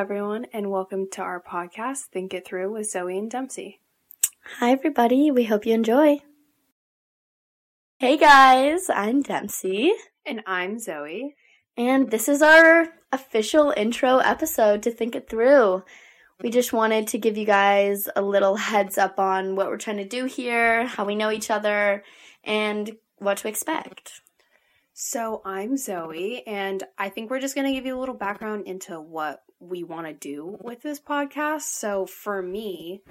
everyone, and welcome to our podcast, Think It Thru with Zoey and Dempsey. Hi, everybody. We hope you enjoy. Hey, guys. I'm Dempsey. And I'm Zoey. And this is our official intro episode to Think It Thru. We just wanted to give you guys a little heads up on what we're trying to do here, how we know each other, and what to expect. So, I'm Zoey, and I think we're just going to give you a little background into what we want to do with this podcast. So, for me,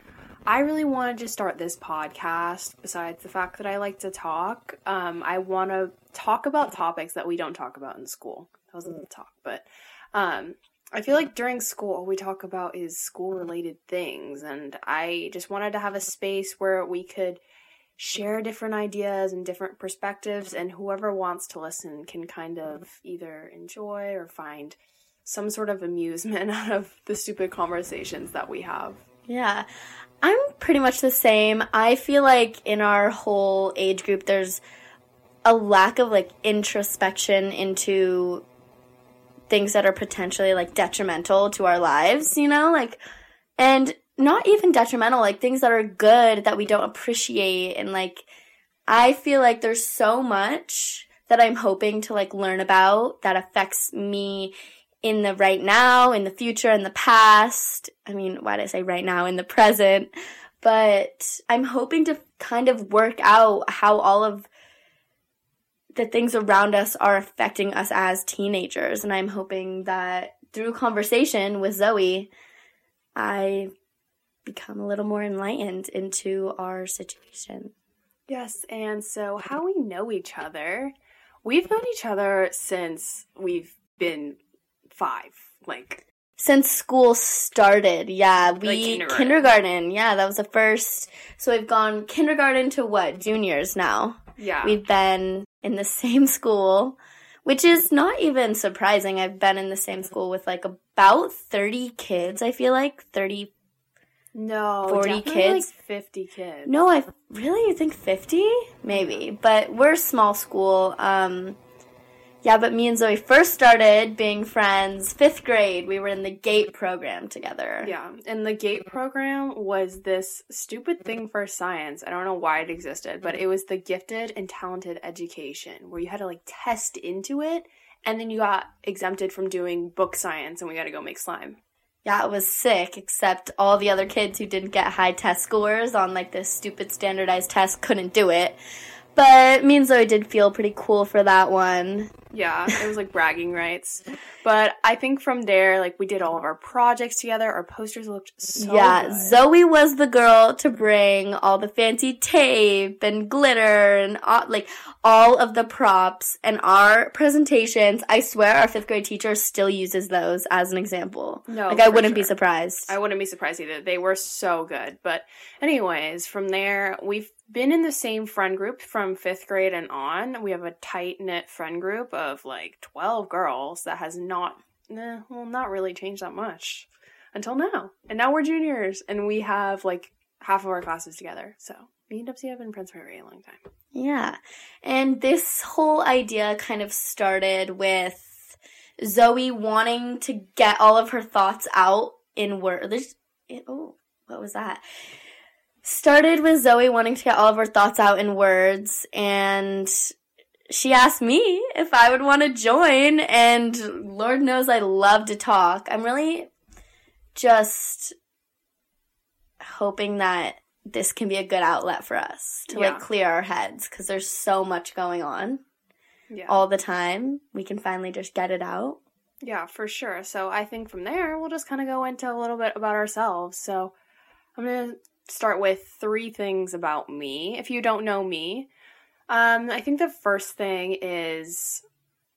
I really wanted to start this podcast, besides the fact that I like to talk. Um, I want to talk about topics that we don't talk about in school. That was a little talk, but um, I feel like during school, all we talk about is school related things. And I just wanted to have a space where we could share different ideas and different perspectives, and whoever wants to listen can kind of either enjoy or find some sort of amusement out of the stupid conversations that we have. Yeah. I'm pretty much the same. I feel like in our whole age group, there's a lack of like introspection into things that are potentially like detrimental to our lives, you know? Like, and not even detrimental, like things that are good that we don't appreciate. And like, I feel like there's so much that I'm hoping to like learn about that affects me in the right now, in the future, in the past. I mean, why did I say right now, in the present? But I'm hoping to kind of work out how all of the things around us are affecting us as teenagers. And I'm hoping that through conversation with Zoey, I become a little more enlightened into our situation. Yes, and so how we know each other. We've known each other since we've been five. Like since school started, yeah, we like kindergarten. kindergarten. yeah, that was the first. So we've gone kindergarten to what juniors now. Yeah, we've been in the same school, which is not even surprising. I've been in the same school with like about thirty kids. I feel like thirty no, 40 kids. Like 50 kids. No, I really you think 50? Maybe. But we're a small school. Um yeah, but me and Zoey first started being friends fifth grade. We were in the GATE program together. Yeah, and the GATE program was this stupid thing for science. I don't know why it existed, but it was the gifted and talented education where you had to like test into it and then you got exempted from doing book science and we got to go make slime. Yeah, it was sick, except all the other kids who didn't get high test scores on like this stupid standardized test couldn't do it. But me and Zoey did feel pretty cool for that one. Yeah, it was like bragging rights. But I think from there, like we did all of our projects together. Our posters looked so Yeah, good. Zoey was the girl to bring all the fancy tape and glitter and all, like all of the props and our presentations. I swear our fifth grade teacher still uses those as an example. No, like I wouldn't sure. be surprised. I wouldn't be surprised either. They were so good. But anyways, from there we've been in the same friend group from fifth grade and on. We have a tight knit friend group of like 12 girls that has not, eh, well, not really changed that much until now. And now we're juniors and we have like half of our classes together. So me and Dempsey have been friends for a very long time. Yeah. And this whole idea kind of started with Zoey wanting to get all of her thoughts out in words. Oh, what was that? started with Zoey wanting to get all of her thoughts out in words and she asked me if I would want to join and Lord knows I love to talk. I'm really just hoping that this can be a good outlet for us to yeah. like clear our heads cuz there's so much going on. Yeah. All the time. We can finally just get it out. Yeah, for sure. So I think from there we'll just kind of go into a little bit about ourselves. So I'm going to start with three things about me. If you don't know me, um, I think the first thing is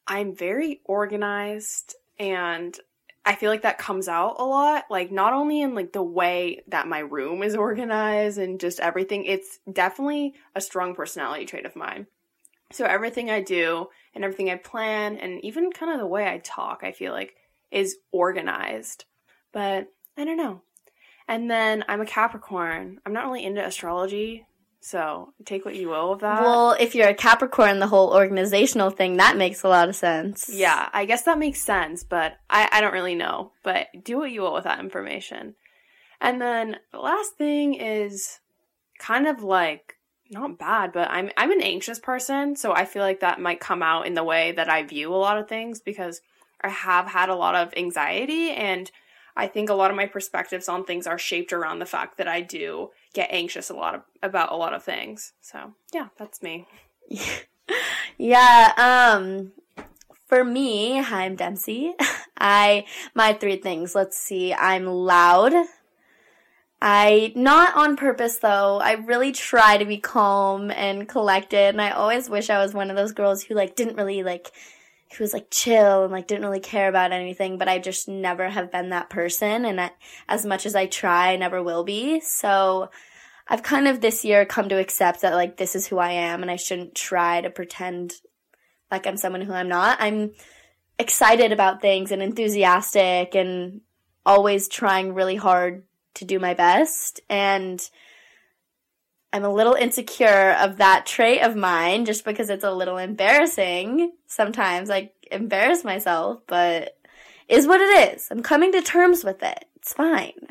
I'm very organized and I feel like that comes out a lot. Like not only in like the way that my room is organized and just everything, it's definitely a strong personality trait of mine. So everything I do and everything I plan and even kind of the way I talk, I feel like is organized. But I don't know. And then I'm a Capricorn. I'm not really into astrology, So take what you will of that. Well, if you're a Capricorn, the whole organizational thing, that makes a lot of sense. Yeah, I guess that makes sense, but I, I don't really know. But do what you will with that information. And then the last thing is kind of like not bad, but I'm I'm an anxious person, so I feel like that might come out in the way that I view a lot of things because I have had a lot of anxiety and I think a lot of my perspectives on things are shaped around the fact that I do get anxious a lot of, about a lot of things. So, yeah, that's me. yeah, um for me, hi, I'm Dempsey. I my three things. Let's see. I'm loud. I not on purpose though. I really try to be calm and collected, and I always wish I was one of those girls who like didn't really like who was like chill and like didn't really care about anything, but I just never have been that person and I, as much as I try, I never will be. So I've kind of this year come to accept that like this is who I am and I shouldn't try to pretend like I'm someone who I'm not. I'm excited about things and enthusiastic and always trying really hard to do my best. And I'm a little insecure of that trait of mine just because it's a little embarrassing sometimes. I embarrass myself, but is what it is. I'm coming to terms with it. It's fine.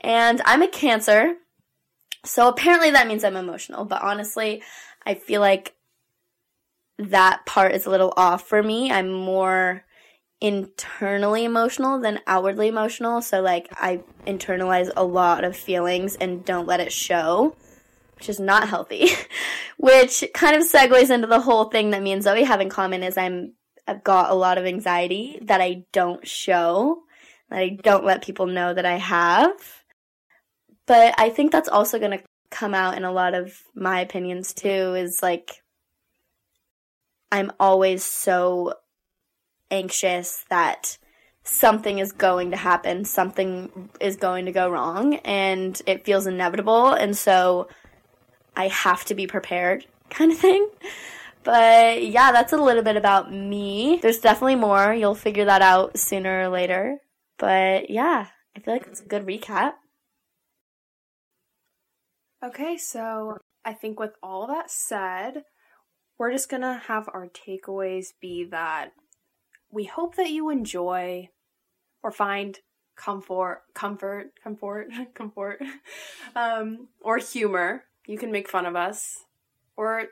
And I'm a cancer. So apparently that means I'm emotional, but honestly, I feel like that part is a little off for me. I'm more internally emotional than outwardly emotional. So, like, I internalize a lot of feelings and don't let it show, which is not healthy. which kind of segues into the whole thing that me and Zoey have in common is I'm I've got a lot of anxiety that I don't show, that I don't let people know that I have. But I think that's also going to come out in a lot of my opinions too is like I'm always so anxious that something is going to happen, something is going to go wrong, and it feels inevitable. And so I have to be prepared, kind of thing. But yeah, that's a little bit about me. There's definitely more. You'll figure that out sooner or later. But yeah, I feel like it's a good recap. Okay, so I think with all that said, we're just gonna have our takeaways be that we hope that you enjoy or find comfort, comfort, comfort, comfort, um, or humor. You can make fun of us, or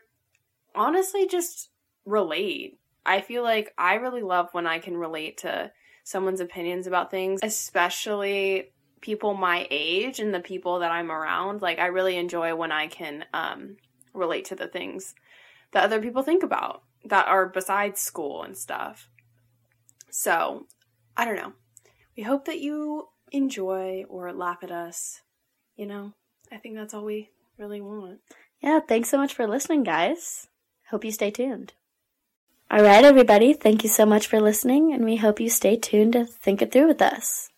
honestly, just relate. I feel like I really love when I can relate to someone's opinions about things, especially people my age and the people that I'm around. Like, I really enjoy when I can um, relate to the things that other people think about that are besides school and stuff. So, I don't know. We hope that you enjoy or laugh at us. You know, I think that's all we really want. Yeah, thanks so much for listening, guys. Hope you stay tuned. All right, everybody, thank you so much for listening, and we hope you stay tuned to think it through with us.